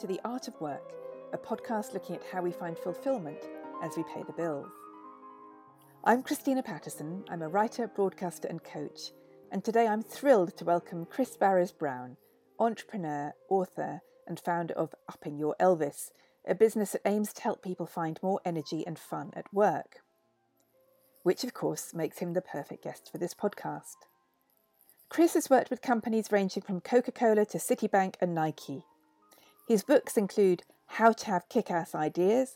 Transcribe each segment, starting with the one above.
to The Art of Work, a podcast looking at how we find fulfillment as we pay the bills. I'm Christina Patterson. I'm a writer, broadcaster, and coach. And today I'm thrilled to welcome Chris Barez-Brown, entrepreneur, author, and founder of Upping Your Elvis, a business that aims to help people find more energy and fun at work. Which, of course, makes him the perfect guest for this podcast. Chris has worked with companies ranging from Coca Cola to Citibank and Nike. His books include How to Have Kick Ass Ideas,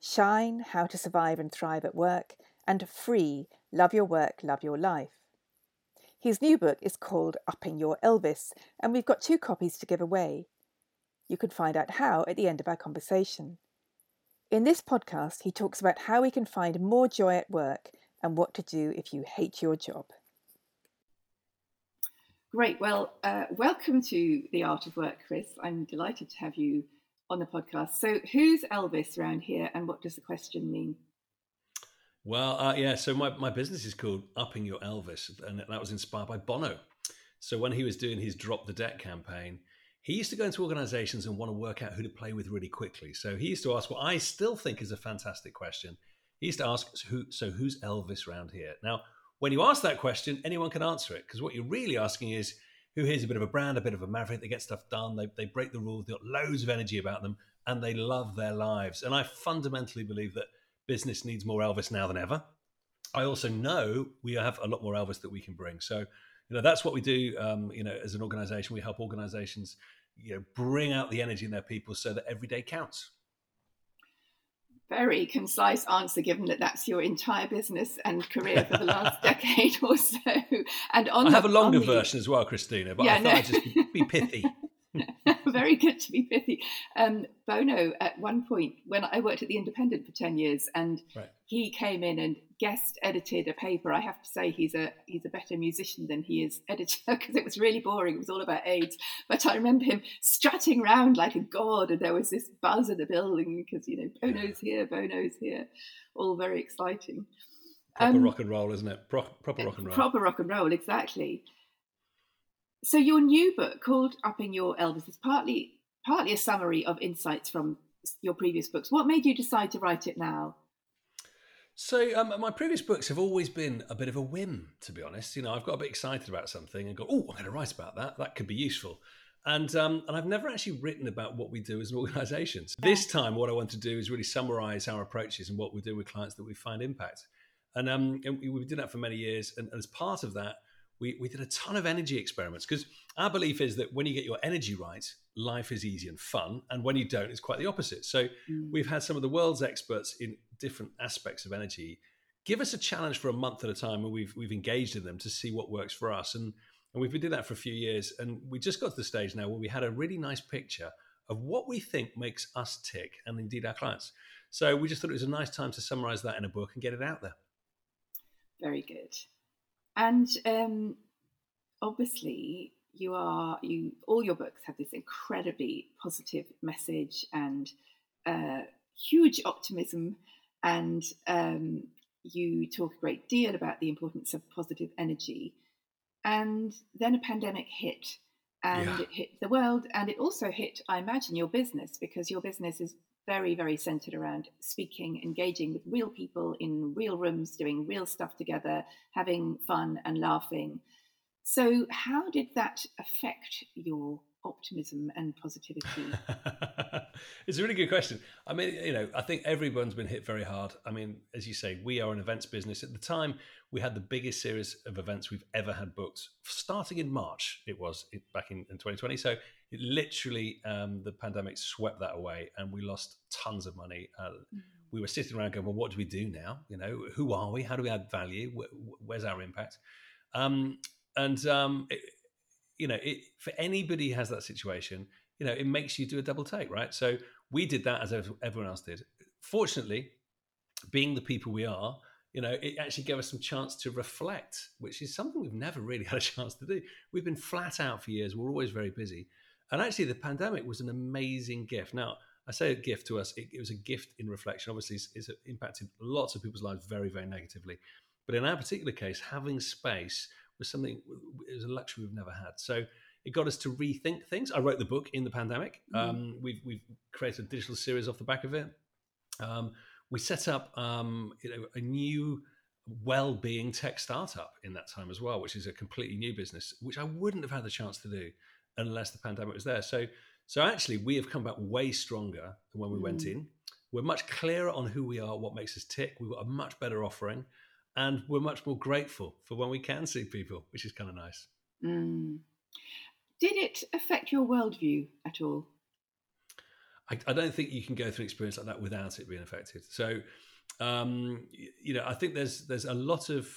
Shine How to Survive and Thrive at Work, and Free Love Your Work, Love Your Life. His new book is called Upping Your Elvis, and we've got two copies to give away. You can find out how at the end of our conversation. In this podcast, he talks about how we can find more joy at work and what to do if you hate your job. Great. Well, uh, welcome to The Art of Work, Chris. I'm delighted to have you on the podcast. So, who's Elvis around here and what does the question mean? Well, uh, yeah, so my, my business is called Upping Your Elvis, and that was inspired by Bono. So, when he was doing his Drop the Debt campaign, he used to go into organizations and want to work out who to play with really quickly. So, he used to ask what I still think is a fantastic question. He used to ask, who, So, who's Elvis around here? Now, when you ask that question, anyone can answer it because what you're really asking is who here's a bit of a brand, a bit of a maverick, they get stuff done, they, they break the rules, they've got loads of energy about them, and they love their lives. And I fundamentally believe that business needs more Elvis now than ever. I also know we have a lot more Elvis that we can bring. So, you know, that's what we do. Um, you know, as an organization, we help organizations, you know, bring out the energy in their people so that every day counts very concise answer given that that's your entire business and career for the last decade or so and on i have the, a longer the, version as well christina but yeah, i thought no. i'd just be pithy very good to be pithy. Um, Bono, at one point, when I worked at the Independent for ten years, and right. He came in and guest edited a paper. I have to say, he's a he's a better musician than he is editor because it was really boring. It was all about AIDS. But I remember him strutting around like a god, and there was this buzz in the building because you know Bono's here, Bono's here, all very exciting. Proper um, rock and roll, isn't it? Pro- proper rock and roll. Proper rock and roll, exactly. So your new book called Upping Your Elvis is partly partly a summary of insights from your previous books. What made you decide to write it now? So um, my previous books have always been a bit of a whim, to be honest. You know, I've got a bit excited about something and go, "Oh, I'm going to write about that. That could be useful." And um, and I've never actually written about what we do as an organisation. So this time, what I want to do is really summarise our approaches and what we do with clients that we find impact. And, um, and we, done that for many years. And, and as part of that, we, we did a ton of energy experiments because our belief is that when you get your energy right, life is easy and fun. And when you don't, it's quite the opposite. So mm. we've had some of the world's experts in different aspects of energy give us a challenge for a month at a time and we've, we've engaged in them to see what works for us. And, and we've been doing that for a few years. And we just got to the stage now where we had a really nice picture of what we think makes us tick and indeed our clients. So we just thought it was a nice time to summarize that in a book and get it out there. Very good. And um, obviously, you are you all your books have this incredibly positive message and uh, huge optimism, and um, you talk a great deal about the importance of positive energy. And then a pandemic hit, and yeah. it hit the world, and it also hit, I imagine, your business because your business is very, very centered around speaking, engaging with real people in real rooms, doing real stuff together, having fun and laughing. So, how did that affect your optimism and positivity? it's a really good question. I mean, you know, I think everyone's been hit very hard. I mean, as you say, we are an events business. At the time, we had the biggest series of events we've ever had booked, starting in March. It was back in, in 2020. So it literally, um, the pandemic swept that away, and we lost tons of money. Uh, mm-hmm. We were sitting around going, "Well, what do we do now? You know, who are we? How do we add value? where's our impact?" Um, and um, it, you know, it, for anybody has that situation, you know, it makes you do a double take, right? So we did that as everyone else did. Fortunately, being the people we are, you know, it actually gave us some chance to reflect, which is something we've never really had a chance to do. We've been flat out for years. We're always very busy. And actually, the pandemic was an amazing gift. Now, I say a gift to us, it, it was a gift in reflection. Obviously, it's, it's impacted lots of people's lives very, very negatively. But in our particular case, having space was something, it was a luxury we've never had. So, It got us to rethink things. I wrote the book in the pandemic. Mm. Um, we've we've created a digital series off the back of it. Um, we set up um, you know a new well-being tech startup in that time as well, which is a completely new business, which I wouldn't have had the chance to do unless the pandemic was there. So so actually, we have come back way stronger than when we mm. went in. We're much clearer on who we are, what makes us tick. We've got a much better offering, and we're much more grateful for when we can see people, which is kind of nice. Mm. Did it affect your worldview at all? I, I, don't think you can go through an experience like that without it being affected. So, um, you know, I think there's there's a lot of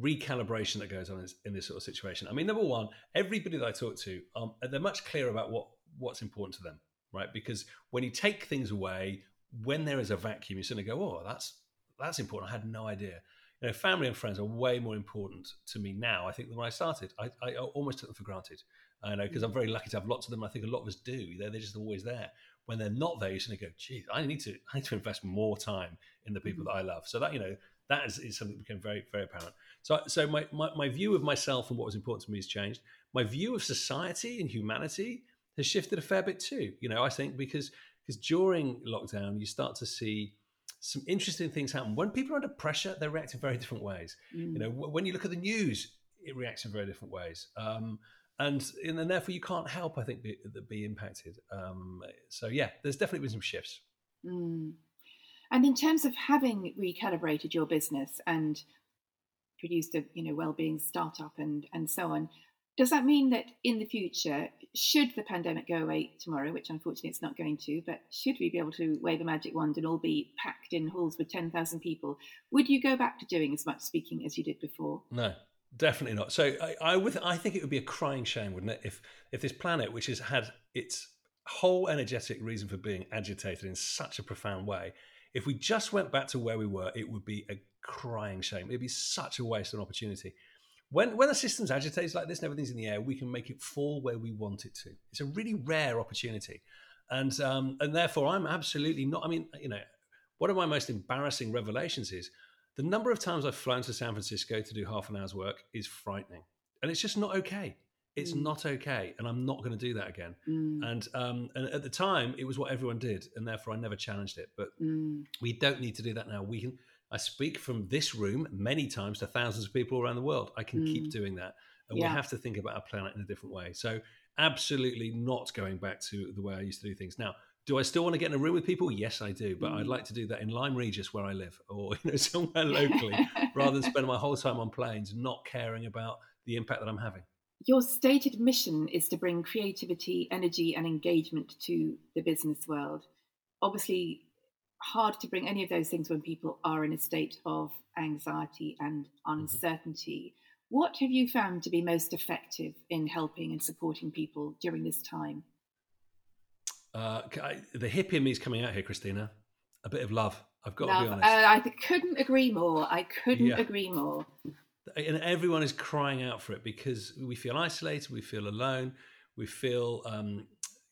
recalibration that goes on in, this sort of situation. I mean, number one, everybody that I talk to, um, they're much clearer about what what's important to them, right? Because when you take things away, when there is a vacuum, you suddenly go, "Oh, that's that's important. I had no idea." You know, family and friends are way more important to me now. I think than when I started. I, I almost took them for granted. I know because I'm very lucky to have lots of them. I think a lot of us do. They're, they're just always there. When they're not there, you suddenly go, "Geez, I need to I need to invest more time in the people mm-hmm. that I love." So that you know that is, is something that became very very apparent. So so my, my my view of myself and what was important to me has changed. My view of society and humanity has shifted a fair bit too. You know, I think because because during lockdown you start to see some interesting things happen. When people are under pressure, they react in very different ways. Mm. You know, when you look at the news, it reacts in very different ways. Um, and, and therefore you can't help, I think, be, be impacted. Um, so yeah, there's definitely been some shifts. Mm. And in terms of having recalibrated your business and produced a you know well-being startup and and so on, does that mean that in the future, should the pandemic go away tomorrow, which unfortunately it's not going to, but should we be able to wave a magic wand and all be packed in halls with 10,000 people, would you go back to doing as much speaking as you did before? No, definitely not. So I, I would, I think it would be a crying shame, wouldn't it, if if this planet, which has had its whole energetic reason for being agitated in such a profound way, if we just went back to where we were, it would be a crying shame. It'd be such a waste of an opportunity. When when a system's agitated like this and everything's in the air, we can make it fall where we want it to. It's a really rare opportunity, and um, and therefore I'm absolutely not. I mean, you know, one of my most embarrassing revelations is the number of times I've flown to San Francisco to do half an hour's work is frightening, and it's just not okay. It's mm. not okay, and I'm not going to do that again. Mm. And um, and at the time, it was what everyone did, and therefore I never challenged it. But mm. we don't need to do that now. We can I speak from this room many times to thousands of people around the world. I can mm. keep doing that. And yeah. we have to think about our planet in a different way. So, absolutely not going back to the way I used to do things. Now, do I still want to get in a room with people? Yes, I do. But mm. I'd like to do that in Lyme Regis, where I live, or you know somewhere locally, rather than spending my whole time on planes, not caring about the impact that I'm having. Your stated mission is to bring creativity, energy, and engagement to the business world. Obviously, hard to bring any of those things when people are in a state of anxiety and mm-hmm. uncertainty. Mm-hmm. What have you found to be most effective in helping and supporting people during this time? Uh, I, the hippie in me is coming out here, Christina. A bit of love. I've got love. to be honest. Uh, I couldn't agree more. I couldn't yeah. agree more. And everyone is crying out for it because we feel isolated, we feel alone, we feel um,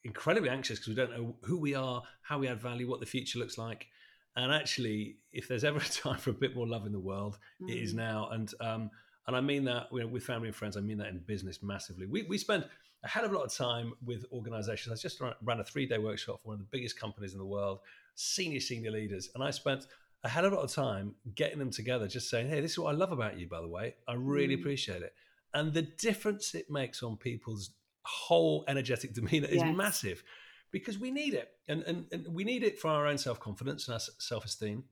incredibly anxious because we don't know who we are, how we add value, what the future looks like. And actually, if there's ever a time for a bit more love in the world, mm. it is mm. now. And um, and I mean that you know, with family and friends. I mean that in business massively. We we spend a hell of a lot of time with organisations. I just ran a three day workshop for one of the biggest companies in the world, senior senior leaders, and I spent a hell of a lot of time getting them together, just saying, "Hey, this is what I love about you. By the way, I really mm. appreciate it." And the difference it makes on people's whole energetic demeanor is yes. massive because we need it. And, and, and we need it for our own self confidence and our self esteem.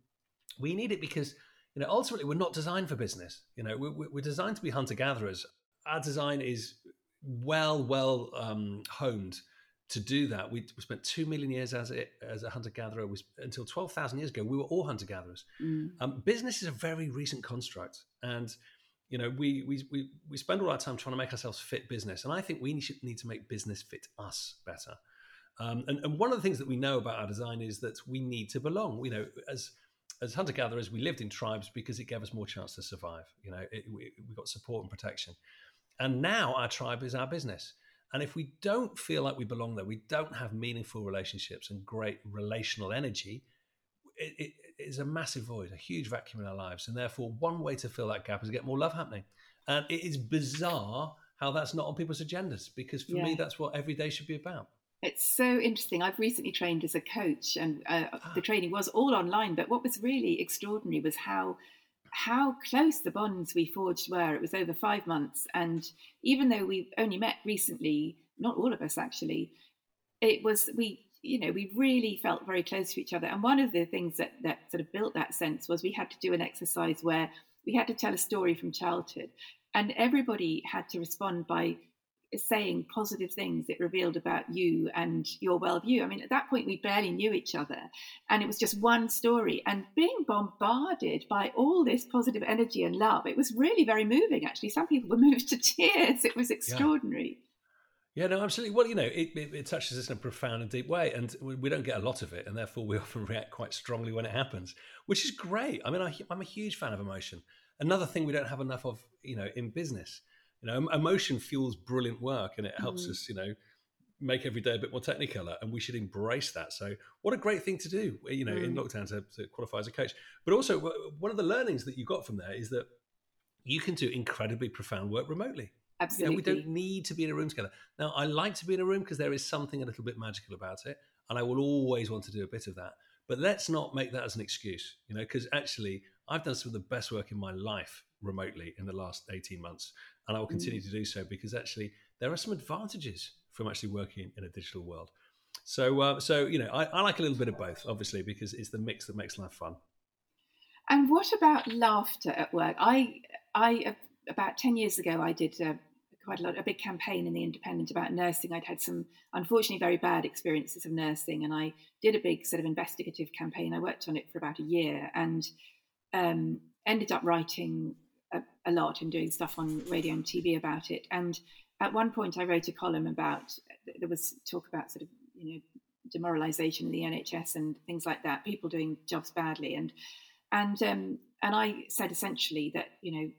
We need it because, you know, ultimately we're not designed for business. You know, we're, we're designed to be hunter gatherers. Our design is well, well um, honed to do that. We, we, spent two million years as a, as a hunter gatherer. Until 12,000 years ago, we were all hunter gatherers. Mm. Um, business is a very recent construct. And you know, we, we we we spend all our time trying to make ourselves fit business, and I think we need to make business fit us better. Um, and, and one of the things that we know about our design is that we need to belong. You know, as as hunter gatherers, we lived in tribes because it gave us more chance to survive. You know, it, we, we got support and protection, and now our tribe is our business. And if we don't feel like we belong there, we don't have meaningful relationships and great relational energy. It, it, is a massive void, a huge vacuum in our lives. And therefore, one way to fill that gap is to get more love happening. And it is bizarre how that's not on people's agendas because for yeah. me that's what every day should be about it's so interesting i've recently trained as a coach and uh, ah. the training was all online but what was really extraordinary was how how close the bonds we forged were it was over five months and even though we've only met recently not all of us actually it was we you know we really felt very close to each other and one of the things that that sort of built that sense was we had to do an exercise where we had to tell a story from childhood and everybody had to respond by saying positive things it revealed about you and your well-view. I mean, at that point, we barely knew each other, and it was just one story. And being bombarded by all this positive energy and love, it was really very moving. Actually, some people were moved to tears. It was extraordinary. Yeah. Yeah no, absolutely. Well, you know, it, it, it, touches us in a profound and deep way, and we don't get a lot of it, and therefore we often react quite strongly when it happens, which is great. I mean, I, I'm a huge fan of emotion. Another thing we don't have enough of, you know, in business. You know, emotion fuels brilliant work, and it helps mm. us, you know, make every day a bit more technicolor, and we should embrace that. So, what a great thing to do, you know, mm. in lockdown to, to qualify as a coach. But also, one of the learnings that you got from there is that you can do incredibly profound work remotely. Absolutely. You know, we don't need to be in a room together. Now, I like to be in a room because there is something a little bit magical about it, and I will always want to do a bit of that. But let's not make that as an excuse, you know, because actually, I've done some of the best work in my life remotely in the last 18 months, and I will continue mm. to do so because actually there are some advantages from actually working in a digital world. So, uh, so you know, I, I like a little bit of both, obviously, because it's the mix that makes life fun. And what about laughter at work? I, I about 10 years ago, I did uh, quite a lot, a big campaign in the Independent about nursing. I'd had some, unfortunately, very bad experiences of nursing, and I did a big sort of investigative campaign. I worked on it for about a year, and um, ended up writing a, a, lot and doing stuff on radio and TV about it. And at one point, I wrote a column about there was talk about sort of you know demoralisation in the NHS and things like that, people doing jobs badly, and and um, and I said essentially that you know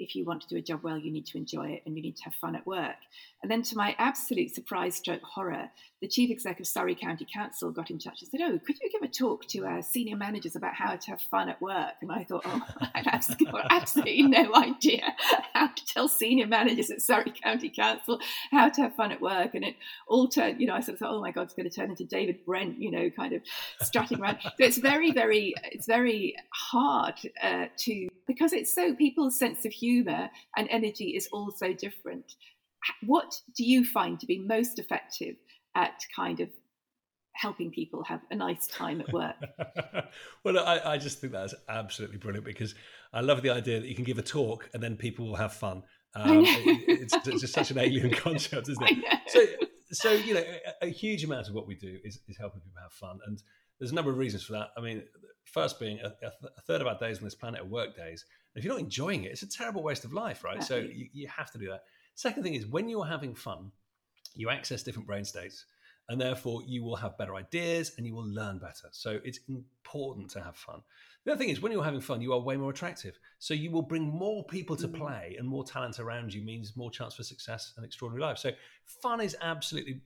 if you want to do a job well, you need to enjoy it and you need to have fun at work. And then, to my absolute surprise stroke horror, the chief exec of Surrey County Council got in touch and said, Oh, could you give a talk to our senior managers about how to have fun at work? And I thought, Oh, I have absolutely no idea how to tell senior managers at Surrey County Council how to have fun at work. And it all turned, you know, I sort of thought, Oh my God, it's going to turn into David Brent, you know, kind of strutting around. So it's very, very, it's very hard uh, to, because it's so people's sense of humor and energy is all so different. What do you find to be most effective at kind of helping people have a nice time at work. well, I, I, just think that's absolutely brilliant because I love the idea that you can give a talk and then people will have fun. Um, it, it's, it's, just such an alien concept, isn't it? So, so you know, a, a, huge amount of what we do is, is helping people have fun, and there's a number of reasons for that. I mean, first being a, a third of our days on this planet are work days. If you're not enjoying it, it's a terrible waste of life, right? So you, you have to do that. Second thing is when you're having fun, you access different brain states and therefore you will have better ideas and you will learn better. So it's important to have fun. The other thing is when you're having fun, you are way more attractive. So you will bring more people to mm. play and more talent around you means more chance for success and extraordinary life. So fun is absolutely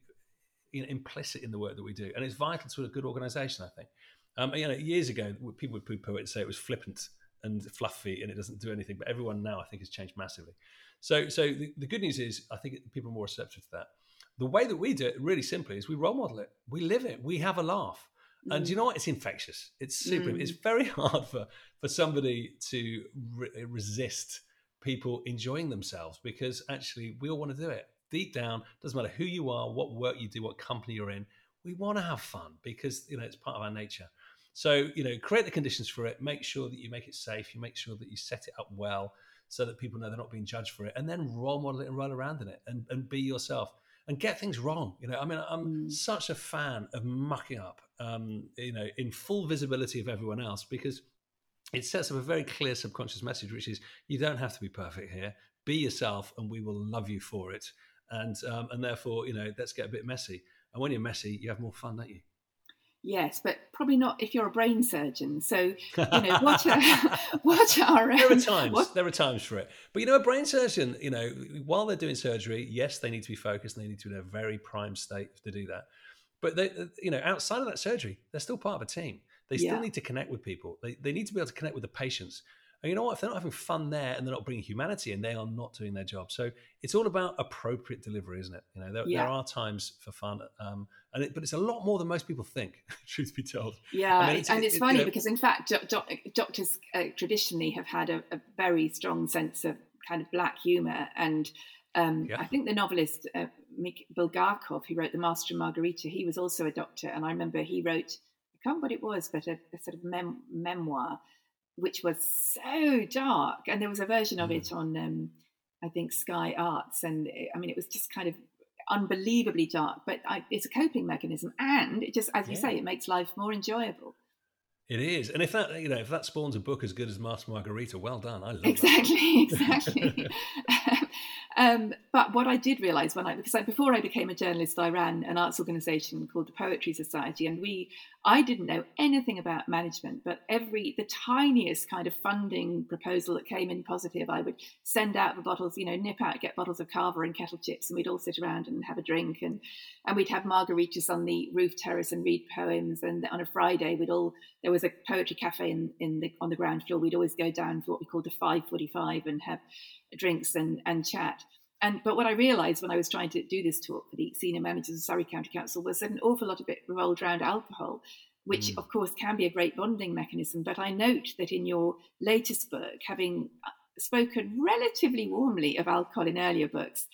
you know, implicit in the work that we do. And it's vital to a good organization, I think. Um, you know, years ago, people would poo-poo it and say it was flippant and fluffy and it doesn't do anything. But everyone now, I think, has changed massively. So, so the, the good news is, I think people are more receptive to that. The way that we do it, really simply, is we role model it. We live it. We have a laugh. Mm. And you know what? It's infectious. It's super. Mm. It's very hard for for somebody to re- resist people enjoying themselves because actually we all want to do it deep down. Doesn't matter who you are, what work you do, what company you're in. We want to have fun because you know it's part of our nature. So you know, create the conditions for it. Make sure that you make it safe. You make sure that you set it up well so that people know they're not being judged for it, and then role model it and run around in it and, and be yourself and get things wrong. You know, I mean, I'm mm. such a fan of mucking up, um, you know, in full visibility of everyone else because it sets up a very clear subconscious message, which is you don't have to be perfect here. Be yourself, and we will love you for it. And um, and therefore, you know, let's get a bit messy. And when you're messy, you have more fun, don't you? Yes, but probably not if you're a brain surgeon. So, you know, what are, what are um, there are times what? there are times for it. But you know, a brain surgeon, you know, while they're doing surgery, yes, they need to be focused and they need to be in a very prime state to do that. But they, you know, outside of that surgery, they're still part of a team. They still yeah. need to connect with people. They, they need to be able to connect with the patients. And you know what? If they're not having fun there and they're not bringing humanity in, they are not doing their job. So it's all about appropriate delivery, isn't it? You know, there, yeah. there are times for fun, um, and it, but it's a lot more than most people think. truth be told. Yeah, I mean, it's, and it's it, funny it, because in fact, do, do, doctors uh, traditionally have had a, a, very strong sense of kind of black humor, and um, yeah. I think the novelist uh, Bulgakov, who wrote *The Master and Margarita*, he was also a doctor, and I remember he wrote. I can't remember what it was, but a, a sort of mem- memoir which was so dark. And there was a version of it mm. on, um, I think, Sky Arts. And I mean, it was just kind of unbelievably dark, but I, it's a coping mechanism. And it just, as you say, it makes life more enjoyable. It is, and if that you know if that spawns a book as good as Master Margarita, well done. I love it. exactly, exactly. Um, but what I did realise when I, because I, before I became a journalist, I ran an arts organisation called the Poetry Society, and we, I didn't know anything about management, but every the tiniest kind of funding proposal that came in positive, I would send out the bottles, you know, nip out, get bottles of Cava and kettle chips, and we'd all sit around and have a drink, and and we'd have margaritas on the roof terrace and read poems, and on a Friday we'd all there was a poetry cafe in in the on the ground floor. We'd always go down for what we called the five forty five and have drinks and, and chat. And but what I realised when I was trying to do this talk for the senior managers of Surrey County Council was that an awful lot of it revolved around alcohol, which mm. of course can be a great bonding mechanism. But I note that in your latest book, having uh, spoken relatively warmly of alcohol in earlier books,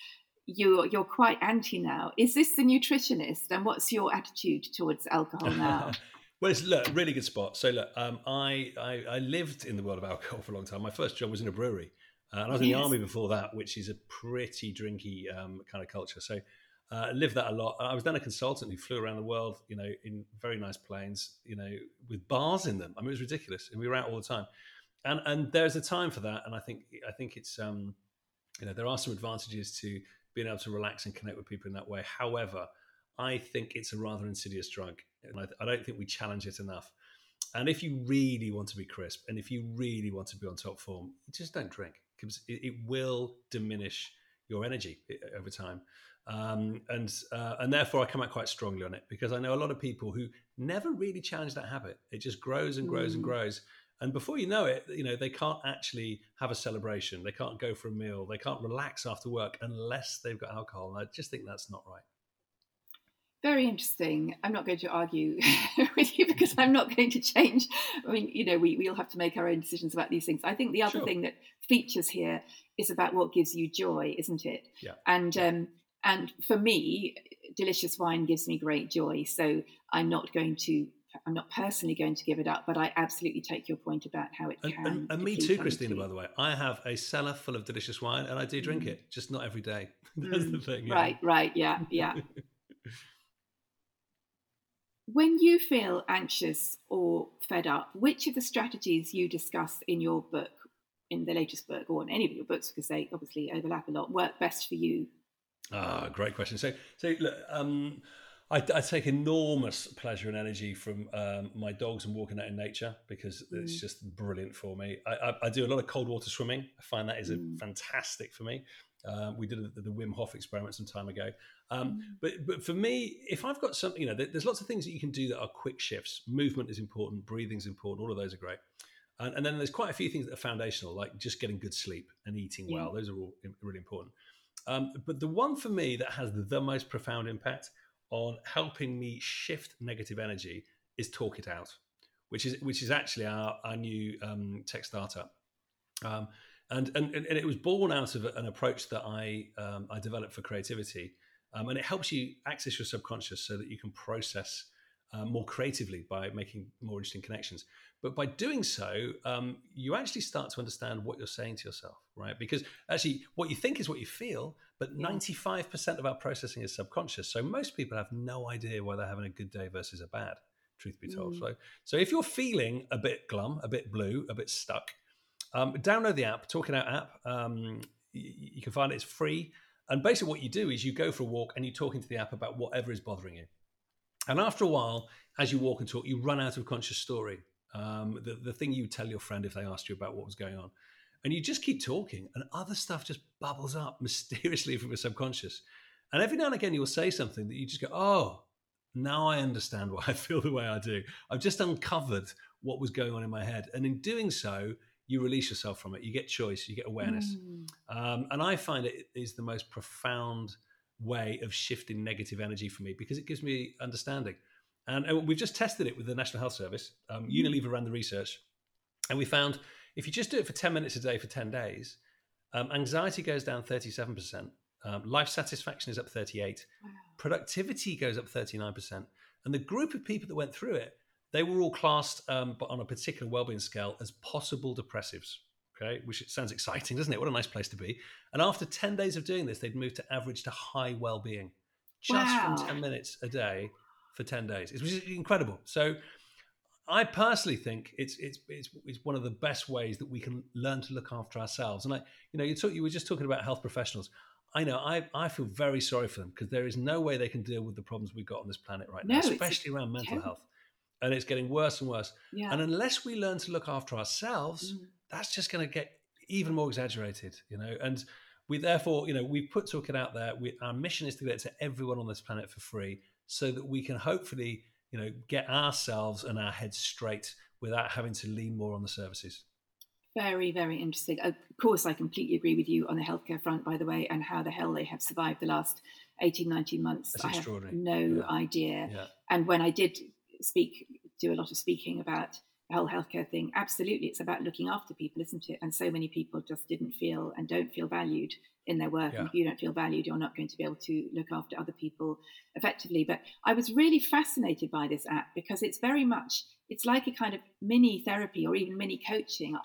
you're you're quite anti now. Is this the nutritionist, and what's your attitude towards alcohol now? well, it's look really good spot. So look, um, I, I, I lived in the world of alcohol for a long time. My first job was in a brewery, uh, and I was in the army before that, which is a pretty drinky um, kind of culture. So uh, I lived that a lot. I was then a consultant who flew around the world, you know, in very nice planes, you know, with bars in them. I mean, it was ridiculous, and we were out all the time. And and there's a time for that, and I think I think it's um, you know, there are some advantages to being able to relax and connect with people in that way. However, I think it's a rather insidious drug, and I, I don't think we challenge it enough. And if you really want to be crisp, and if you really want to be on top form, just don't drink because it, it will diminish your energy over time. Um, and uh, and therefore, I come out quite strongly on it because I know a lot of people who never really challenge that habit. It just grows and grows mm. and grows, and before you know it, you know they can't actually have a celebration. They can't go for a meal. They can't relax after work unless they've got alcohol. And I just think that's not right. Very interesting. I'm not going to argue with you because I'm not going to change. I mean, you know, we, we'll have to make our own decisions about these things. I think the other sure. thing that features here is about what gives you joy, isn't it? Yeah. And um, and for me, delicious wine gives me great joy. So I'm not going to I'm not personally going to give it up, but I absolutely take your point about how it and, can. And, and me too, Christina. By the way, I have a cellar full of delicious wine, and I do drink mm. it, just not every day. That's mm. the thing. Yeah. Right, right, yeah, yeah. when you feel anxious or fed up, which of the strategies you discuss in your book in the latest book or in any of your books, because they obviously overlap a lot, work best for you? Ah, great question. So, so look, um, I, I, take enormous pleasure and energy from um, my dogs and walking out in nature because mm. it's just brilliant for me. I, I, I, do a lot of cold water swimming. I find that is mm. fantastic for me. Uh, we did the, the, Wim Hof experiment some time ago. Um, mm. but, but for me, if I've got something, you know, there's lots of things that you can do that are quick shifts. Movement is important, breathing is important, all of those are great. And, and, then there's quite a few things that are foundational, like just getting good sleep and eating yeah. well. Those are all really important. Um, but the one for me that has the most profound impact on helping me shift negative energy is Talk It Out, which is which is actually our, our new um, tech startup. And, and, and it was born out of an approach that I, um, I developed for creativity. Um, and it helps you access your subconscious so that you can process uh, more creatively by making more interesting connections. But by doing so, um, you actually start to understand what you're saying to yourself, right? Because actually, what you think is what you feel, but 95% of our processing is subconscious. So most people have no idea why they're having a good day versus a bad, truth be told. Mm. So, so if you're feeling a bit glum, a bit blue, a bit stuck, um, download the app, Talk It Out app. Um, you, you can find it, it's free. And basically, what you do is you go for a walk and you talk into the app about whatever is bothering you. And after a while, as you walk and talk, you run out of conscious story. Um, the, the thing you tell your friend if they asked you about what was going on. And you just keep talking, and other stuff just bubbles up mysteriously from your subconscious. And every now and again, you'll say something that you just go, oh, now I understand why I feel the way I do. I've just uncovered what was going on in my head. And in doing so, you release yourself from it. You get choice, you get awareness. Mm. Um, and I find it is the most profound way of shifting negative energy for me because it gives me understanding. And, and we've just tested it with the National Health Service. Um, mm. Unilever ran the research, and we found if you just do it for 10 minutes a day for 10 days, um, anxiety goes down 37%, um, life satisfaction is up 38, wow. productivity goes up 39%. And the group of people that went through it, they were all classed um, but on a particular well-being scale as possible depressives. Okay, which sounds exciting, doesn't it? What a nice place to be. And after 10 days of doing this, they'd moved to average to high well-being just wow. from 10 minutes a day for 10 days, which is incredible. So I personally think it's, it's it's it's one of the best ways that we can learn to look after ourselves. And I, you know, you talk, you were just talking about health professionals. I know I, I feel very sorry for them because there is no way they can deal with the problems we've got on this planet right now, especially around mental terrible. health. And it's getting worse and worse. Yeah. And unless we learn to look after ourselves, mm. that's just going to get even more exaggerated, you know. And we therefore, you know, we've put Talk It out there. We, our mission is to get it to everyone on this planet for free, so that we can hopefully, you know, get ourselves and our heads straight without having to lean more on the services. Very, very interesting. Of course, I completely agree with you on the healthcare front, by the way, and how the hell they have survived the last 18, 19 months. That's I have no yeah. idea. Yeah. And when I did speak, do a lot of speaking about the whole healthcare thing, absolutely, it's about looking after people, isn't it? And so many people just didn't feel and don't feel valued in their work. Yeah. And if you don't feel valued, you're not going to be able to look after other people effectively. But I was really fascinated by this app because it's very much, it's like a kind of mini therapy or even mini coaching.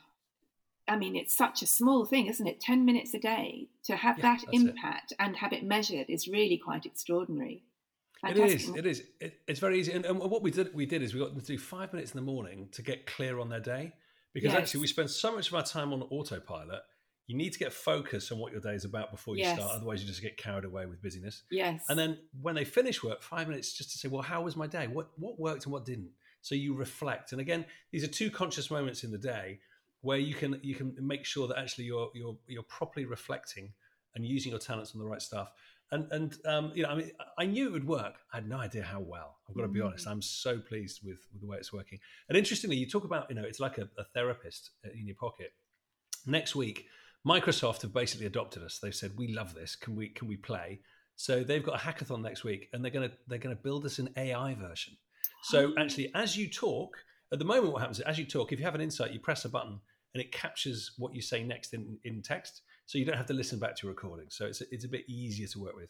I mean, it's such a small thing, isn't it? 10 minutes a day to have yeah, that impact it. and have it measured is really quite extraordinary. Fantastic. It is. It is. It, it's very easy. And, and, what we did, we did is we got them to do five minutes in the morning to get clear on their day, because yes. actually we spend so much of our time on autopilot. You need to get focused on what your day is about before you yes. start. Otherwise, you just get carried away with busyness. Yes. And then when they finish work, five minutes just to say, well, how was my day? What what worked and what didn't? So you reflect. And again, these are two conscious moments in the day where you can you can make sure that actually you're you're you're properly reflecting and using your talents on the right stuff. And and um, you know, I mean, I knew it would work. I had no idea how well. I've got to be honest. Mm. I'm so pleased with, with the way it's working. And interestingly, you talk about you know, it's like a, a therapist in your pocket. Next week, Microsoft have basically adopted us. They've said we love this. Can we can we play? So they've got a hackathon next week, and they're gonna they're gonna build us an AI version. So actually, as you talk, at the moment, what happens is as you talk, if you have an insight, you press a button and it captures what you say next in, in text. So you don't have to listen back to your recording. So it's, it's a bit easier to work with.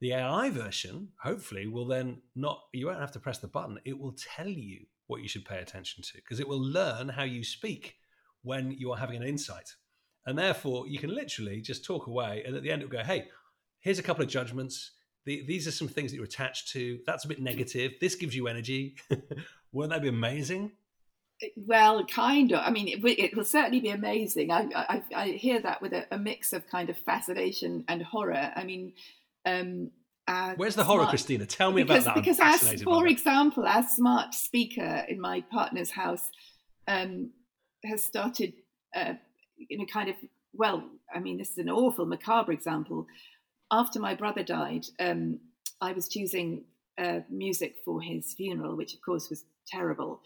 The AI version, hopefully, will then not, you won't have to press the button. It will tell you what you should pay attention to because it will learn how you speak when you are having an insight. And therefore, you can literally just talk away. And at the end, it will go, hey, here's a couple of judgments. The, these are some things that you're attached to. That's a bit negative. This gives you energy. Wouldn't that be amazing? Well, kind of. I mean, it, it will certainly be amazing. I, I, I hear that with a, a, mix of kind of fascination and horror. I mean, um, where's the horror, smart, Christina? Tell me because, about that. Because, as, for example, our smart speaker in my partner's house um, has started, uh, you know, kind of. Well, I mean, this is an awful, macabre example. After my brother died, um, I was choosing uh, music for his funeral, which of course was terrible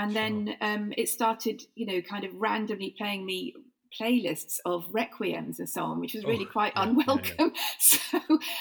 and sure. then um, it started, you know, kind of randomly playing me playlists of requiems and so on, which was really oh, quite yeah, unwelcome. Yeah, yeah. So,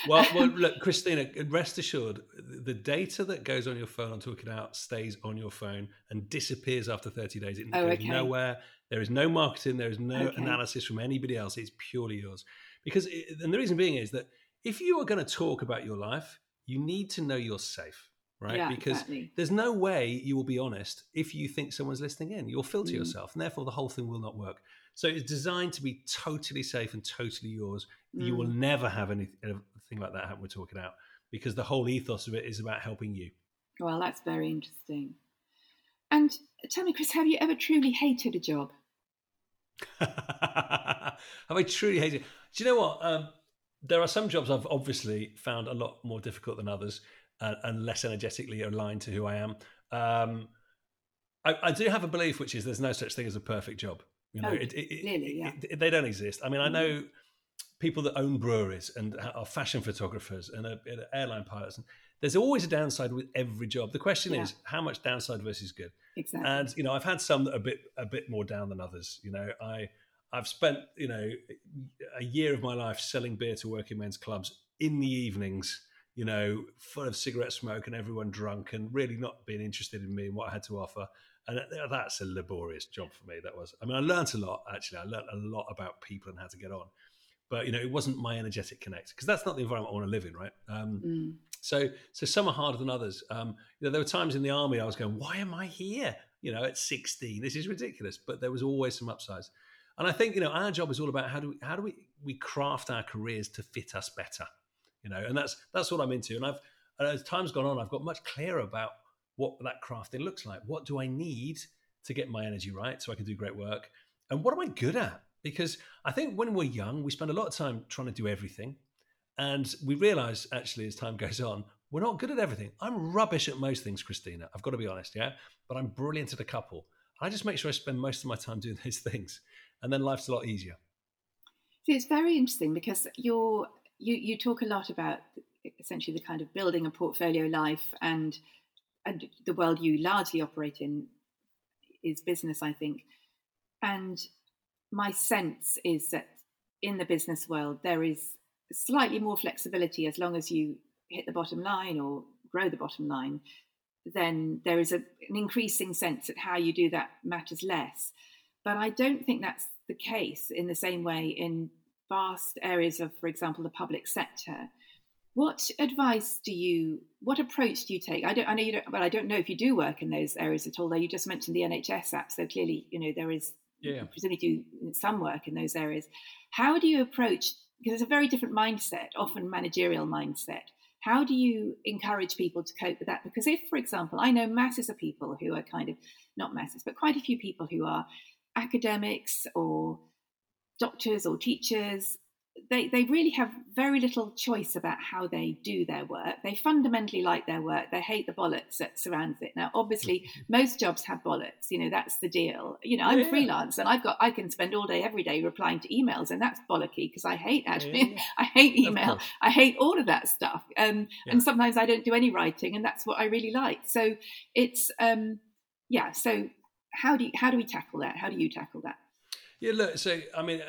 well, well, look, Christina, rest assured, the data that goes on your phone on Talk It Out stays on your phone and disappears after 30 days. It oh, goes okay. nowhere. There is no marketing. There is no okay. analysis from anybody else. It's purely yours. Because, it, and the reason being is that if you are going to talk about your life, you need to know you're safe right? Yeah, because exactly. there's no way you will be honest if you think someone's listening in. You'll filter mm. yourself, and therefore the whole thing will not work. So it's designed to be totally safe and totally yours. Mm. You will mm. never have anything like that happen. We're talking about because the whole ethos of it is about helping you. Well, that's very interesting. And tell me, Chris, have you ever truly hated a job? have I truly hated? Do you know what? Um, there are some jobs I've obviously found a lot more difficult than others and, and less energetically aligned to who I am. Um, I, I, do have a belief, which is there's no such thing as a perfect job. You know, oh, it, it, clearly, yeah. it, they don't exist. I mean, I mm. know people that own breweries and are fashion photographers and are, are airline pilots, and there's always a downside with every job. The question yeah. is how much downside versus good. Exactly. And you know, I've had some that are a bit a bit more down than others. You know, I I've spent you know a year of my life selling beer to working men's clubs in the evenings. You know, full of cigarette smoke and everyone drunk, and really not being interested in me and what I had to offer. And that's a laborious job for me. That was. I mean, I learned a lot. Actually, I learned a lot about people and how to get on but you know it wasn't my energetic connect because that's not the environment I want to live in, right? Um, mm. So so some are harder than others. Um, you know, there were times in the army I was going, why am I here? You know, at 16, this is ridiculous. But there was always some upsides, and I think you know our job is all about how do we how do we we craft our careers to fit us better, you know, and that's that's what I'm into. And I've and as time's gone on, I've got much clearer about what that crafting looks like. What do I need to get my energy right so I can do great work? And what am I good at? because I think when we're young, we spend a lot of time trying to do everything. And we realize actually as time goes on, we're not good at everything. I'm rubbish at most things, Christina. I've got to be honest, yeah? But I'm brilliant at a couple. I just make sure I spend most of my time doing those things. And then life's a lot easier. See, it's very interesting because you're you you talk a lot about essentially the kind of building a portfolio life and and the world you largely operate in is business, I think. And my sense is that in the business world, there is slightly more flexibility as long as you hit the bottom line or grow the bottom line. Then there is a, an increasing sense that how you do that matters less. But I don't think that's the case in the same way in vast areas of, for example, the public sector. What advice do you, what approach do you take? I don't, I know you don't, well, I don't know if you do work in those areas at all. Though you just mentioned the NHS app, so clearly, you know, there is yeah. presumably do some work in those areas. How do you approach? Because it's a very different mindset, often managerial mindset. How do you encourage people to cope with that? Because if, for example, I know masses of people who are kind of not masses, but quite a few people who are academics or doctors or teachers they, they really have very little choice about how they do their work. They fundamentally like their work. They hate the bollocks that surrounds it. Now, obviously, most jobs have bollocks. You know, that's the deal. You know, I'm yeah. freelance and I've got I can spend all day every day replying to emails, and that's bollocky because I hate admin. Yeah. I hate email. I hate all of that stuff. Um, yeah. And sometimes I don't do any writing, and that's what I really like. So it's um, yeah. So how do you, how do we tackle that? How do you tackle that? Yeah, look. So I mean,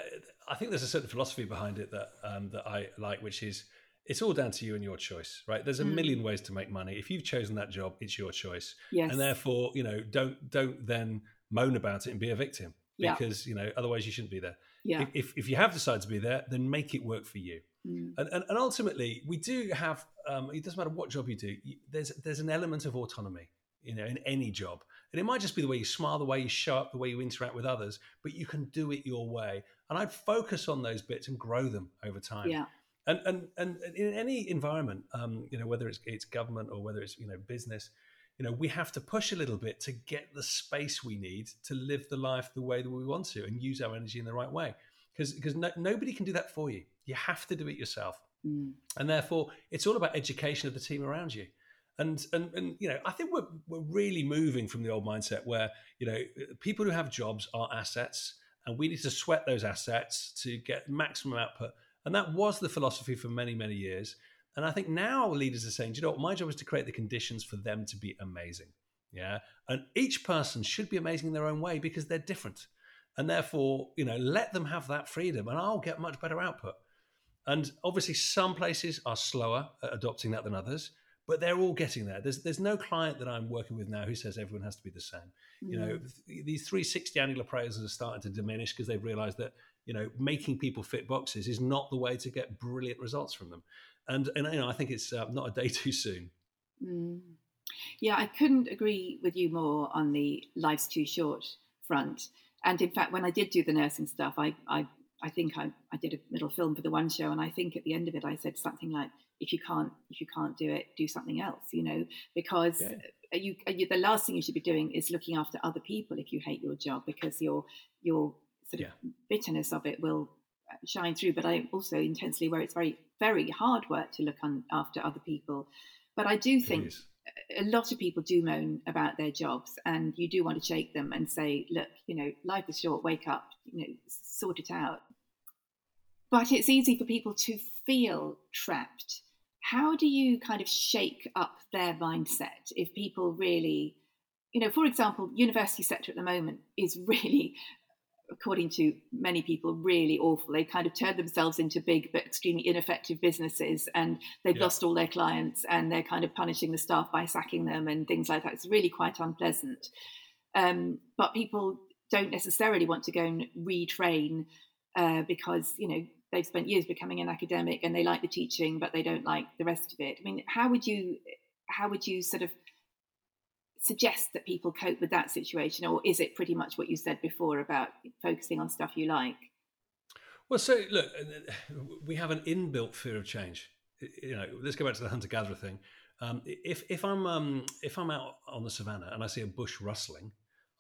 I think there's a certain philosophy behind it that um, that I like, which is it's all down to you and your choice, right? There's a mm. million ways to make money. If you've chosen that job, it's your choice, yes. and therefore, you know, don't don't then moan about it and be a victim because yeah. you know otherwise you shouldn't be there. Yeah. If if you have decided to be there, then make it work for you. Mm. And, and, and ultimately, we do have. Um, it doesn't matter what job you do. There's there's an element of autonomy, you know, in any job. And it might just be the way you smile, the way you show up, the way you interact with others, but you can do it your way. And I'd focus on those bits and grow them over time. Yeah. And and and in any environment, um, you know, whether it's it's government or whether it's you know business, you know, we have to push a little bit to get the space we need to live the life the way that we want to and use our energy in the right way. Because because no, nobody can do that for you. You have to do it yourself. Mm. And therefore, it's all about education of the team around you. And, and and you know, I think we're we're really moving from the old mindset where you know people who have jobs are assets, and we need to sweat those assets to get maximum output. And that was the philosophy for many many years. And I think now our leaders are saying, you know what, my job is to create the conditions for them to be amazing. Yeah, and each person should be amazing in their own way because they're different, and therefore, you know, let them have that freedom, and I'll get much better output. And obviously, some places are slower at adopting that than others but they're all getting there. There's there's no client that I'm working with now who says everyone has to be the same. You know, mm. these 360 annual appraisals are starting to diminish because they've realised that you know making people fit boxes is not the way to get brilliant results from them. And and you know, I think it's uh, not a day too soon. Mm. Yeah, I couldn't agree with you more on the life's too short front. And in fact, when I did do the nursing stuff, I I I think I, I did a middle film for the one show, and I think at the end of it, I said something like, if you can't if you can't do it do something else you know because yeah. you, you, the last thing you should be doing is looking after other people if you hate your job because your your sort of yeah. bitterness of it will uh, shine through but i also intensely where it's very very hard work to look on, after other people but i do think a lot of people do moan about their jobs and you do want to shake them and say look you know life is short wake up you know sort it out but it's easy for people to feel trapped how do you kind of shake up their mindset if people really, you know, for example, university sector at the moment is really according to many people, really awful. They kind of turned themselves into big but extremely ineffective businesses, and they've yeah. lost all their clients, and they're kind of punishing the staff by sacking them and things like that. It's really quite unpleasant. Um, but people don't necessarily want to go and retrain uh, because you know they've spent years becoming an academic and they like the teaching, but they don't like the rest of it. I mean, how would you how would you sort of suggest that people cope with that situation, or is it pretty much what you said before about focusing on stuff you like? Well, so look, we have an inbuilt fear of change. You know, let's go back to the hunter gatherer thing. Um, if if I'm um, if I'm out on the savannah and I see a bush rustling,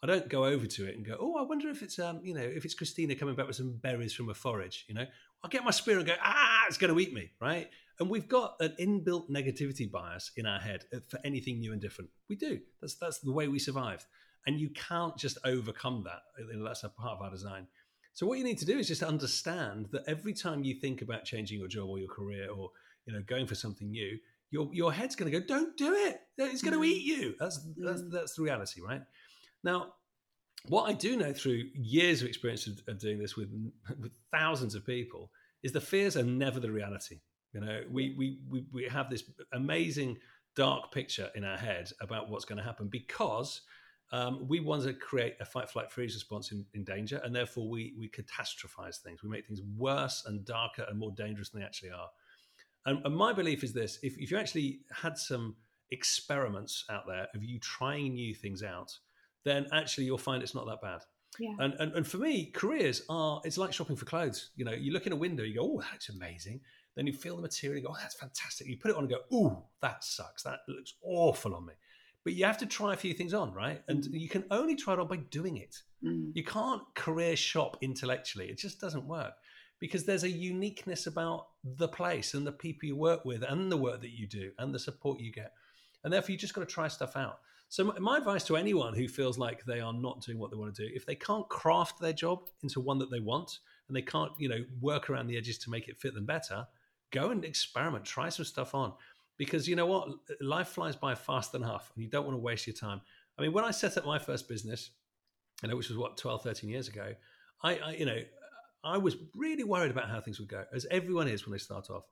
I don't go over to it and go, "Oh, I wonder if it's um, you know, if it's Christina coming back with some berries from a forage." You know, I get my spear and go, "Ah, it's going to eat me!" Right? And we've got an inbuilt negativity bias in our head for anything new and different. We do. That's that's the way we survive. And you can't just overcome that. That's a part of our design. So what you need to do is just understand that every time you think about changing your job or your career or you know going for something new, your your head's going to go, "Don't do it. It's going to eat you." That's that's mm. that's the reality, right? Now, what I do know through years of experience of, of doing this with with thousands of people is the fears are never the reality. You know, we we we, we have this amazing dark picture in our head about what's going to happen because um, we want to create a fight, flight, freeze response in, in, danger, and therefore we we catastrophize things. We make things worse and darker and more dangerous than they actually are. And, and my belief is this: if, if you actually had some experiments out there of you trying new things out, then actually you'll find it's not that bad. Yeah. And, and and for me, careers are it's like shopping for clothes. You know, you look in a window, you go, oh, that's amazing. Then you feel the material, you go, oh, that's fantastic. You put it on and go, oh, that sucks. That looks awful on me. But you have to try a few things on, right? And mm. you can only try it on by doing it. Mm. You can't career shop intellectually. It just doesn't work because there's a uniqueness about the place and the people you work with and the work that you do and the support you get. And therefore, you just got to try stuff out. So, my advice to anyone who feels like they are not doing what they want to do, if they can't craft their job into one that they want and they can't, you know, work around the edges to make it fit them better, go and experiment, try some stuff on. Because you know what? Life flies by fast enough and you don't want to waste your time. I mean, when I set up my first business, you know, which was what, 12, 13 years ago, I, I you know, I was really worried about how things would go, as everyone is when they start off.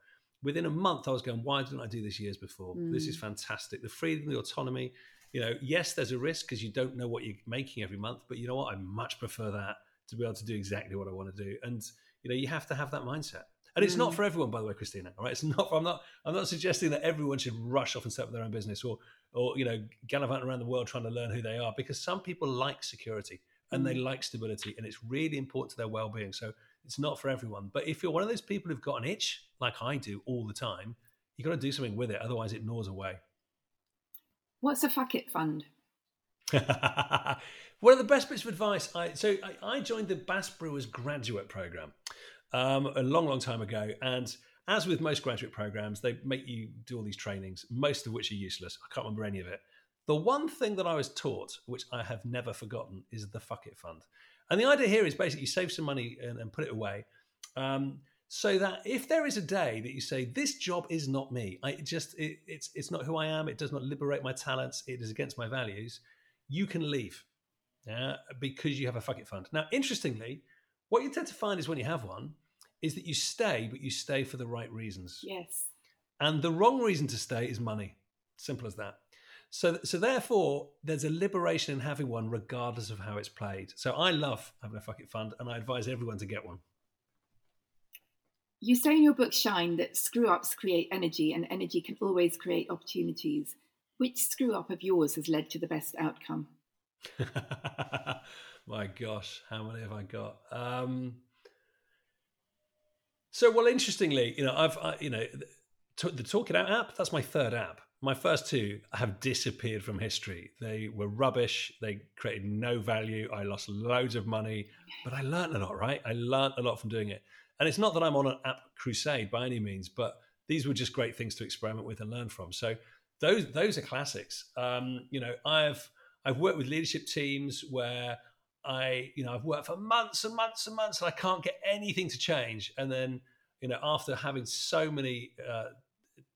Within a month, I was going, why didn't I do this years before? Mm. This is mm. fantastic. The freedom, the autonomy. You know, yes, there's a risk because you don't know what you're making every month, but you know what? I much prefer that to be able to do exactly what I want to do. And, you know, you have to have that mindset. And it's mm. not for everyone, by the way, Christina. All right, it's not. I'm not. I'm not suggesting that everyone should rush off and set up their own business or, or you know, gallivant around the world trying to learn who they are. Because some people like security and mm. they like stability, and it's really important to their well-being. So it's not for everyone. But if you're one of those people who've got an itch, like I do all the time, you've got to do something with it. Otherwise, it gnaws away. What's a fuck it fund? one of the best bits of advice. I so I, I joined the Bass Brewers graduate program um, a long, long time ago. And as with most graduate programs, they make you do all these trainings, most of which are useless. I can't remember any of it. The one thing that I was taught, which I have never forgotten, is the fuck it fund. And the idea here is basically save some money and, and put it away. Um, so that if there is a day that you say this job is not me, I just it, it's it's not who I am, it does not liberate my talents, it is against my values, you can leave, yeah, because you have a fuck it fund. Now, interestingly, what you tend to find is when you have one, is that you stay, but you stay for the right reasons. Yes. And the wrong reason to stay is money. Simple as that. So, so therefore, there's a liberation in having one, regardless of how it's played. So, I love having a fuck it fund, and I advise everyone to get one. You say in your book Shine that screw ups create energy, and energy can always create opportunities. Which screw up of yours has led to the best outcome? My gosh, how many have I got? Um, so, well, interestingly, you know, I've, I, you know, the Talk It Out app, that's my third app. My first two have disappeared from history. They were rubbish. They created no value. I lost loads of money, but I learned a lot, right? I learned a lot from doing it. And it's not that I'm on an app crusade by any means, but these were just great things to experiment with and learn from. So those those are classics. Um, you know, I've I've worked with leadership teams where I, you know, I've worked for months and months and months, and I can't get anything to change. And then, you know, after having so many uh,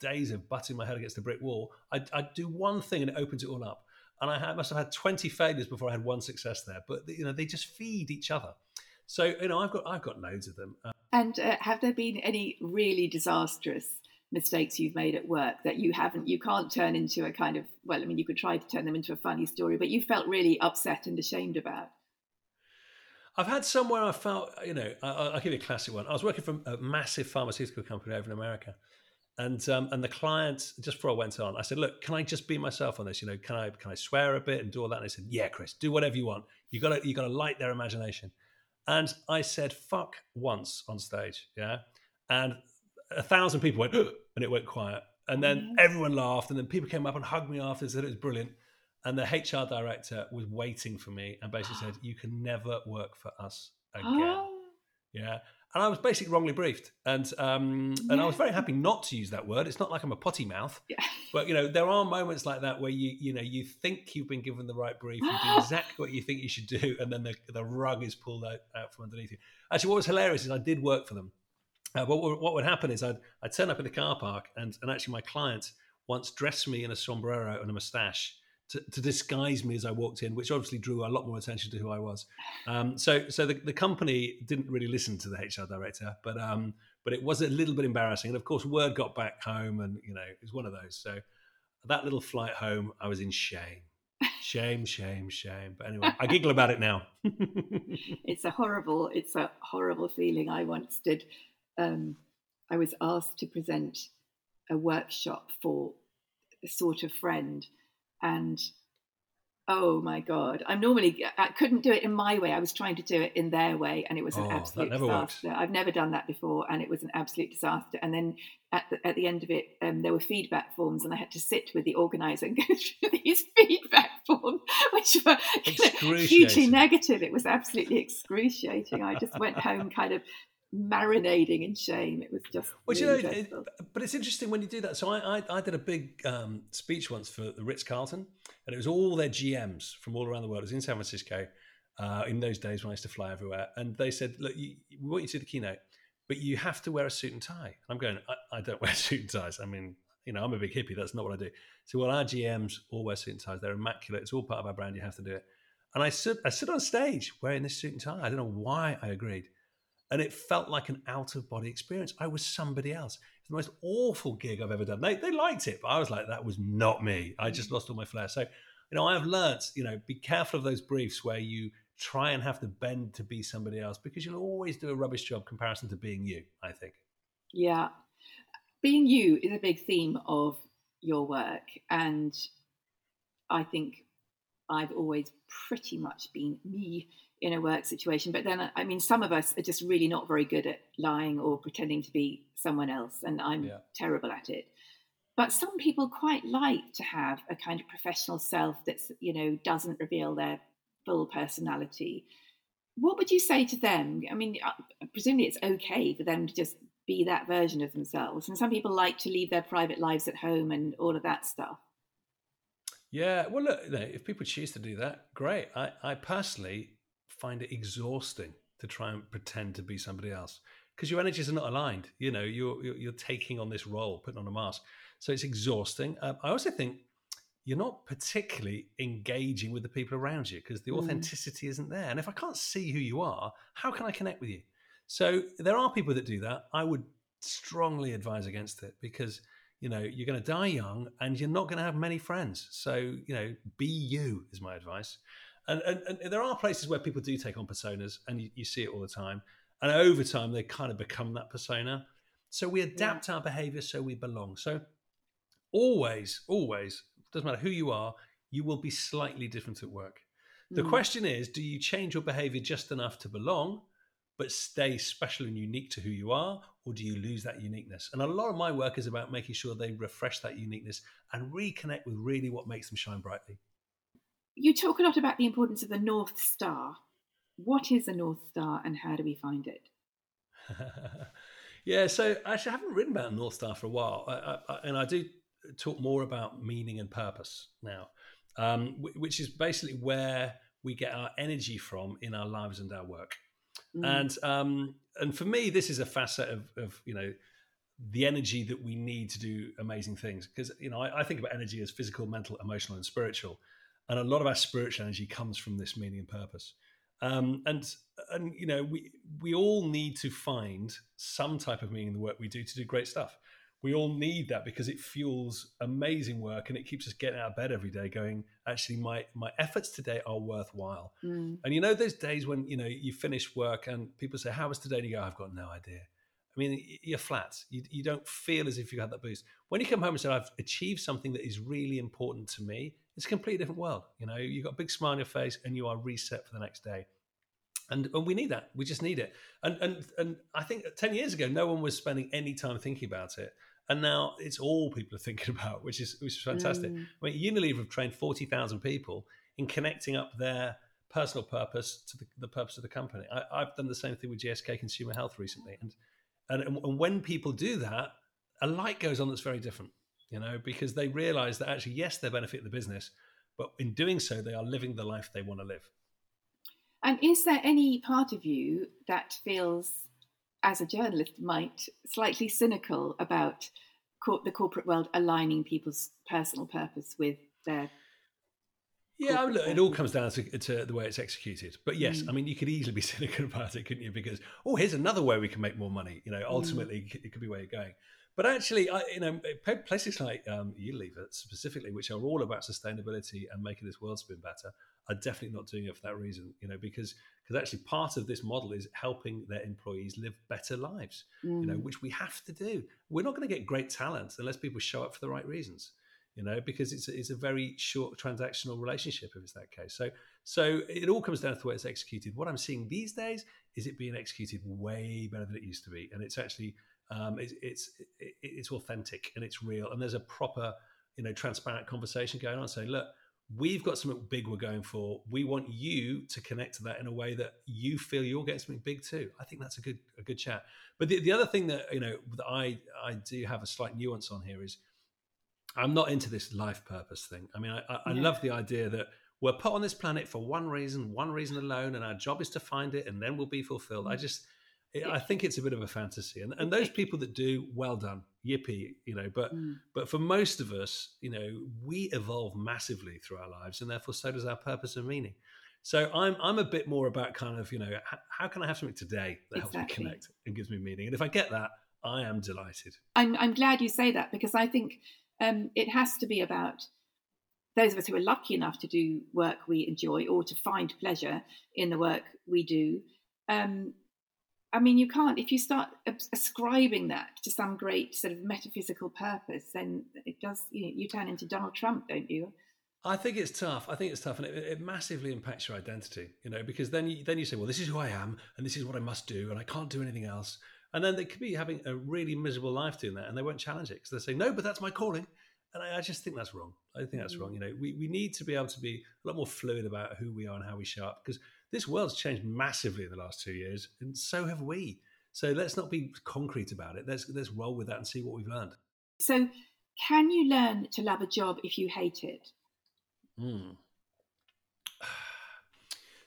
days of butting my head against the brick wall, I'd, I'd do one thing and it opens it all up. And I must have had 20 failures before I had one success there. But you know, they just feed each other. So you know, I've got I've got loads of them. And uh, have there been any really disastrous mistakes you've made at work that you haven't you can't turn into a kind of well i mean you could try to turn them into a funny story but you felt really upset and ashamed about I've had somewhere I felt, you know, I, will give you a classic one. I was working for a massive pharmaceutical company over in America, and um, and the client just before I went on, I said, "Look, can I just be myself on this? You know, can I can I swear a bit and do all that?" And they said, "Yeah, Chris, do whatever you want. You got to you got to light their imagination." And I said, "Fuck" once on stage, yeah, and a thousand people went, and it went quiet. And then mm-hmm. everyone laughed, and then people came up and hugged me after and said it was brilliant. And the HR director was waiting for me and basically said, "You can never work for us again." yeah, and I was basically wrongly briefed, and um, and I was very happy not to use that word. It's not like I'm a potty mouth, yeah. but you know there are moments like that where you you know you think you've been given the right brief, you do exactly what you think you should do, and then the, the rug is pulled out, out from underneath you. Actually, what was hilarious is I did work for them, uh, but what, what would happen is I'd, I'd turn up in the car park, and, and actually, my client once dressed me in a sombrero and a mustache to, to, disguise me as I walked in, which obviously drew a lot more attention to who I was. Um, so, so the, the company didn't really listen to the HR director, but um, but it was a little bit embarrassing. And of course, word got back home, and you know, it was one of those. So, that little flight home, I was in shame. Shame, shame, shame. But anyway, I giggle about it now. it's a horrible, it's a horrible feeling. I once did um, I was asked to present a workshop for a sort of friend, and oh my god, I'm normally I couldn't do it in my way. I was trying to do it in their way, and it was an oh, absolute disaster. Worked. I've never done that before, and it was an absolute disaster. And then at the, at the end of it, um, there were feedback forms, and I had to sit with the organizer and go through these feedback forms, which were hugely negative. It was absolutely excruciating. I just went home kind of marinating in shame. It was just. Well, really you know, it, but it's interesting when you do that. So I, I, I did a big um, speech once for the Ritz Carlton, and it was all their GMs from all around the world. It was in San Francisco uh, in those days when I used to fly everywhere, and they said, "Look, you, we want you to do the keynote, but you have to wear a suit and tie." I'm going, I, I don't wear suit and ties. I mean, you know, I'm a big hippie. That's not what I do. So, well, our GMs all wear suit and ties. They're immaculate. It's all part of our brand. You have to do it. And I stood, I stood on stage wearing this suit and tie. I don't know why I agreed and it felt like an out of body experience. I was somebody else. It's the most awful gig I've ever done. They, they liked it, but I was like, that was not me. I just mm. lost all my flair. So, you know, I have learnt, you know, be careful of those briefs where you try and have to bend to be somebody else because you'll always do a rubbish job comparison to being you, I think. Yeah. Being you is a big theme of your work. And I think I've always pretty much been me in a work situation. But then, I mean, some of us are just really not very good at lying or pretending to be someone else, and I'm yeah. terrible at it. But some people quite like to have a kind of professional self that's, you know, doesn't reveal their full personality. What would you say to them? I mean, uh, presumably it's okay for them to just be that version of themselves. And some people like to leave their private lives at home and all of that stuff. Yeah, well, look, if people choose to do that, great. I, I personally find it exhausting to try and pretend to be somebody else because your energies are not aligned. You know, you're, you're, you're taking on this role, putting on a mask, so it's exhausting. Um, I also think you're not particularly engaging with the people around you because the mm. authenticity isn't there. And if I can't see who you are, how can I connect with you? So there are people that do that. I would strongly advise against it because you know you're going to die young and you're not going to have many friends. So you know, be you is my advice. And, and, and, there are places where people do take on personas, and you, you, see it all the time. And over time, they kind of become that persona. So we adapt yeah. our behavior so we belong. So always, always, doesn't matter who you are, you will be slightly different at work. The mm. question is do you change your behavior just enough to belong, but stay special and unique to who you are, or do you lose that uniqueness? And a lot of my work is about making sure they refresh that uniqueness and reconnect with really what makes them shine brightly you talk a lot about the importance of the North Star. What is a North Star and how do we find it? yeah, so actually, I haven't written about the North Star for a while, I, I, and I do talk more about meaning and purpose now, um, which is basically where we get our energy from in our lives and our work. Mm. And um, and for me, this is a facet of, of you know the energy that we need to do amazing things. Because you know, I, I think about energy as physical, mental, emotional, and spiritual, and a lot of our spiritual energy comes from this meaning and purpose. Um, and and you know, we we all need to find some type of meaning in the work we do to do great stuff. We all need that because it fuels amazing work and it keeps us getting out of bed every day, going, actually, my my efforts today are worthwhile. Mm. And you know, those days when you know you finish work and people say, "How was today?" and you go, "I've got no idea." I mean, you're flat. You, you don't feel as if you had that boost. When you come home and say, I've achieved something that is really important to me, it's a completely different world. You know, you've got a big smile on your face and you are reset for the next day. And, and we need that. We just need it. And, and, and I think 10 years ago, no one was spending any time thinking about it. And now it's all people are thinking about, which is, which is fantastic. Mm. I mean, Unilever have trained 40,000 people in connecting up their personal purpose to the, the purpose of the company. I, have done the same thing with GSK Consumer Health recently. And and, and when people do that, a light goes on that's very different, you know, because they realize that actually, yes, they benefit the business, but in doing so, they are living the life they want to live. And is there any part of you that feels, as a journalist might, slightly cynical about the corporate world aligning people's personal purpose with their yeah, look, it all comes down to, to, the way it's executed. But yes, mm. I mean, you could easily be cynical about it, couldn't you? Because oh, here's another way we can make more money. You know, ultimately, mm. it could be where you're going. But actually, I, you know, places like um, Unilever specifically, which are all about sustainability and making this world spin better, are definitely not doing it for that reason. You know, because because actually part of this model is helping their employees live better lives. Mm. You know, mm. which we have to do. We're not going to get great talent unless people show up for the right reasons you know, because it's it's a very short transactional relationship if it's that case. So so it all comes down to the way it's executed. What I'm seeing these days is it being executed way better than it used to be, and it's actually um, it's it's it's authentic and it's real, and there's a proper you know transparent conversation going on, saying, look. We've got something big we're going for. We want you to connect to that in a way that you feel you're getting something big too. I think that's a good a good chat. But the, the other thing that you know that I I do have a slight nuance on here is I'm not into this life purpose thing. I mean, I, I, I love the idea that we're put on this planet for one reason, one reason alone, and our job is to find it, and then we'll be fulfilled. I mm. just, I think it's a bit of a fantasy, and and those people that do, well done, yippee, you know. But mm. but for most of us, you know, we evolve massively through our lives, and therefore so does our purpose and meaning. So I'm I'm a bit more about kind of you know how can I have something today that exactly. helps me connect and gives me meaning, and if I get that, I am delighted. I'm I'm glad you say that because I think um, it has to be about those of us who are lucky enough to do work we enjoy or to find pleasure in the work we do. Um, I mean, you can't, if you start ascribing that to some great sort of metaphysical purpose, then it does, you, know, you turn into Donald Trump, don't you? I think it's tough. I think it's tough, and it, it, massively impacts your identity. You know, because then you, then you say, "Well, this is who I am, and this is what I must do, and I can't do anything else." And then they could be having a really miserable life doing that, and they won't challenge it because they say, "No, but that's my calling." And I, I, just think that's wrong. I think that's wrong. Mm. You know, we, we need to be able to be a lot more fluid about who we are and how we show up because this world's changed massively in the last two years, and so have we. So let's not be concrete about it. Let's let's roll with that and see what we've learned. So, can you learn to love a job if you hate it? Mm.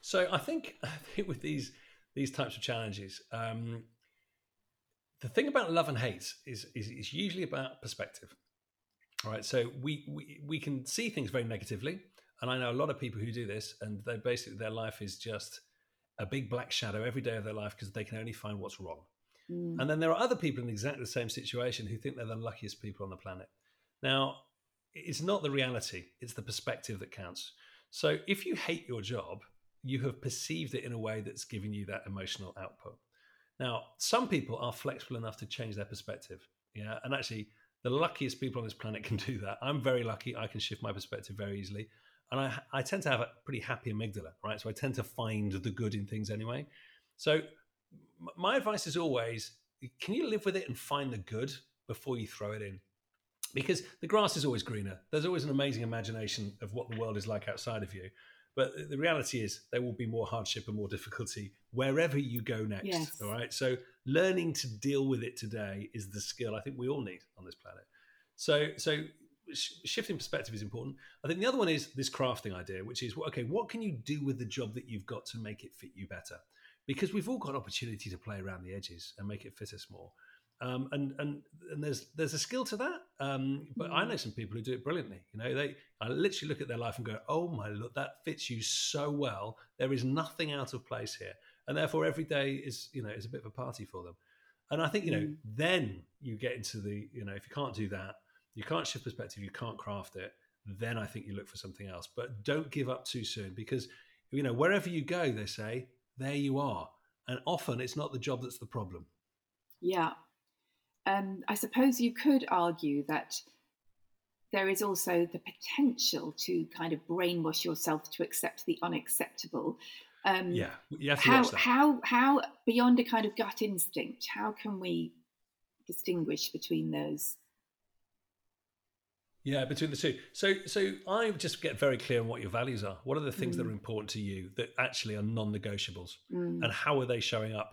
So I think I think with these these types of challenges, um, the thing about love and hate is, is, is usually about perspective. All right, so we, we we can see things very negatively, and I know a lot of people who do this, and they basically their life is just a big black shadow every day of their life because they can only find what's wrong. Mm. And then there are other people in exactly the same situation who think they're the luckiest people on the planet. Now, it's not the reality; it's the perspective that counts. So if you hate your job, you have perceived it in a way that's giving you that emotional output. Now, some people are flexible enough to change their perspective. Yeah. And actually, the luckiest people on this planet can do that. I'm very lucky. I can shift my perspective very easily. And I, I tend to have a pretty happy amygdala, right? So I tend to find the good in things anyway. So my advice is always can you live with it and find the good before you throw it in? Because the grass is always greener. There's always an amazing imagination of what the world is like outside of you. But the reality is, there will be more hardship and more difficulty wherever you go next. Yes. All right. So, learning to deal with it today is the skill I think we all need on this planet. So, so shifting perspective is important. I think the other one is this crafting idea, which is okay, what can you do with the job that you've got to make it fit you better? Because we've all got opportunity to play around the edges and make it fit us more. Um, and and and there's there's a skill to that. Um, but I know some people who do it brilliantly. You know, they I literally look at their life and go, "Oh my look, that fits you so well. There is nothing out of place here." And therefore, every day is you know is a bit of a party for them. And I think you know Mm. then you get into the you know if you can't do that, you can't shift perspective, you can't craft it. Then I think you look for something else. But don't give up too soon because you know wherever you go, they say there you are. And often it's not the job that's the problem. Yeah. Um, I suppose you could argue that there is also the potential to kind of brainwash yourself to accept the unacceptable. Um, Yeah, you have to How, watch that. how, how, beyond a kind of gut instinct, how can we distinguish between those? Yeah, between the two. So, so I just get very clear on what your values are. What are the things that Mm. are important to you that actually are non-negotiables, Mm, and how are they showing up?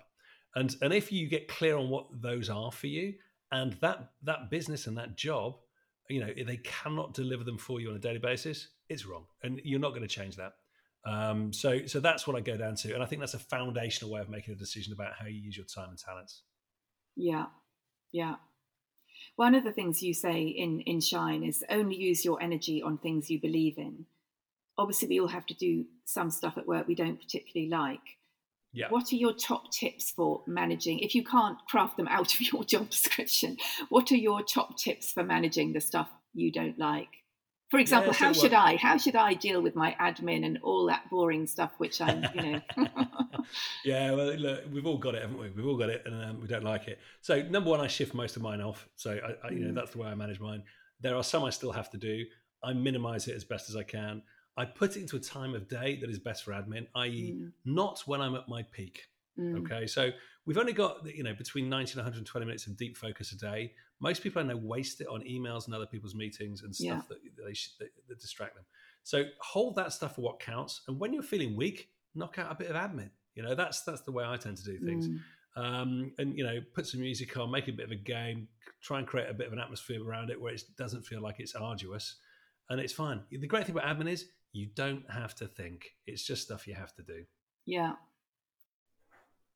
And and if you get clear on what those are for you, and that that business and that job, you know, if they cannot deliver them for you on a daily basis, it's wrong, and you're not going to change that. Um, so, so that's what I go down to, and I think that's a foundational way of making a decision about how you use your time and talents. yeah, yeah. One of the things you say in, in Shine is only use your energy on things you believe in. Obviously, we all have to do some stuff at work we don't particularly like. Yeah. What are your top tips for managing? If you can't craft them out of your job description, what are your top tips for managing the stuff you don't like? For example, Yeah, so how should what- I how should I deal with my admin and all that boring stuff which I'm, you know? Yeah, well, look, we've all got it, haven't we? We've all got it, and um, we don't like it. So, number one, I shift most of mine off. So, I, I, you know, Mm. that's the way I manage mine. There are some I still have to do. I minimize it as best as I can. I put it into a time of day that is best for admin, i.e., Mm, not when I'm at my peak. mm, Okay, so we've only got you know between 90 and 120 minutes of deep focus a day. Most people I know waste it on emails and other people's meetings and stuff that they sh- that, that distract them. So hold that stuff for what counts. And when you're feeling weak, knock out a bit of admin. You know that's that's the way I tend to do things. mm. Um, and you know, put some music on, make a bit of a game, try and create a bit of an atmosphere around it where it doesn't feel like it's arduous, and it's fine. The great thing about admin is you don't have to think; it's just stuff you have to do. Yeah.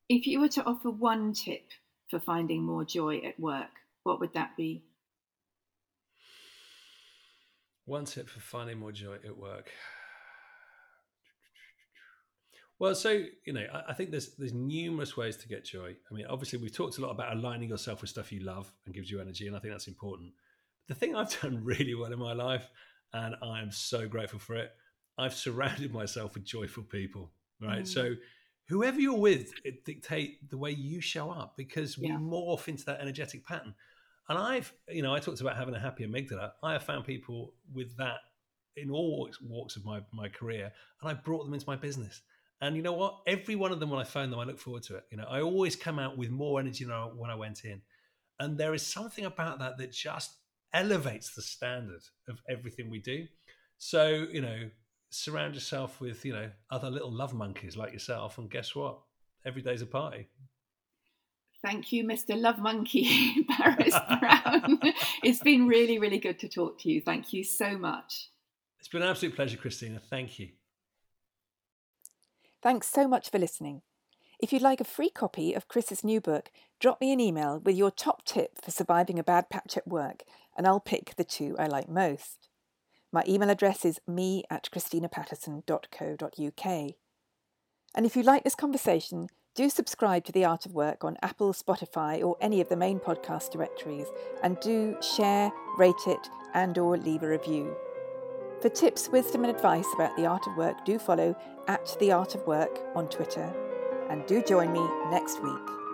If you were to offer one tip for finding more joy at work, what would that be? One tip for finding more joy at work. Well, so you know, I, I think there's there's numerous ways to get joy. I mean, obviously, we've talked a lot about aligning yourself with stuff you love and gives you energy, and I think that's important. The thing I've done really well in my life, and I am so grateful for it, I've surrounded myself with joyful people. Right, Mm. so whoever you're with, it dictate the way you show up because we Yeah. morph into that energetic pattern. And I've, you know, I talked about having a happy amygdala. I have found people with that in all walks- of my, my career, and I brought them into my business. And you know what? Every one of them, when I phone them, I look forward to it. You know, I always come out with more energy than I, when I went in. And there is something about that that just elevates the standard of everything we do. So, you know, surround yourself with, you know, other little love monkeys like yourself. And guess what? Every day's a party. Thank you, Mr. Love Monkey, Paris Brown. it's been really, really good to talk to you. Thank you so much. It's been an absolute pleasure, Christina. Thank you. Thanks so much for listening. If you'd like a free copy of Chris's new book, drop me an email with your top tip for surviving a bad patch at work, and I'll pick the two I like most. My email address is me at christinapatterson.co.uk. And if you like this conversation, do subscribe to The Art of Work on Apple, Spotify, or any of the main podcast directories, and do share, rate it, and or leave a review. For tips, wisdom, and advice about the art of work, do follow at The Art of Work on Twitter. And do join me next week.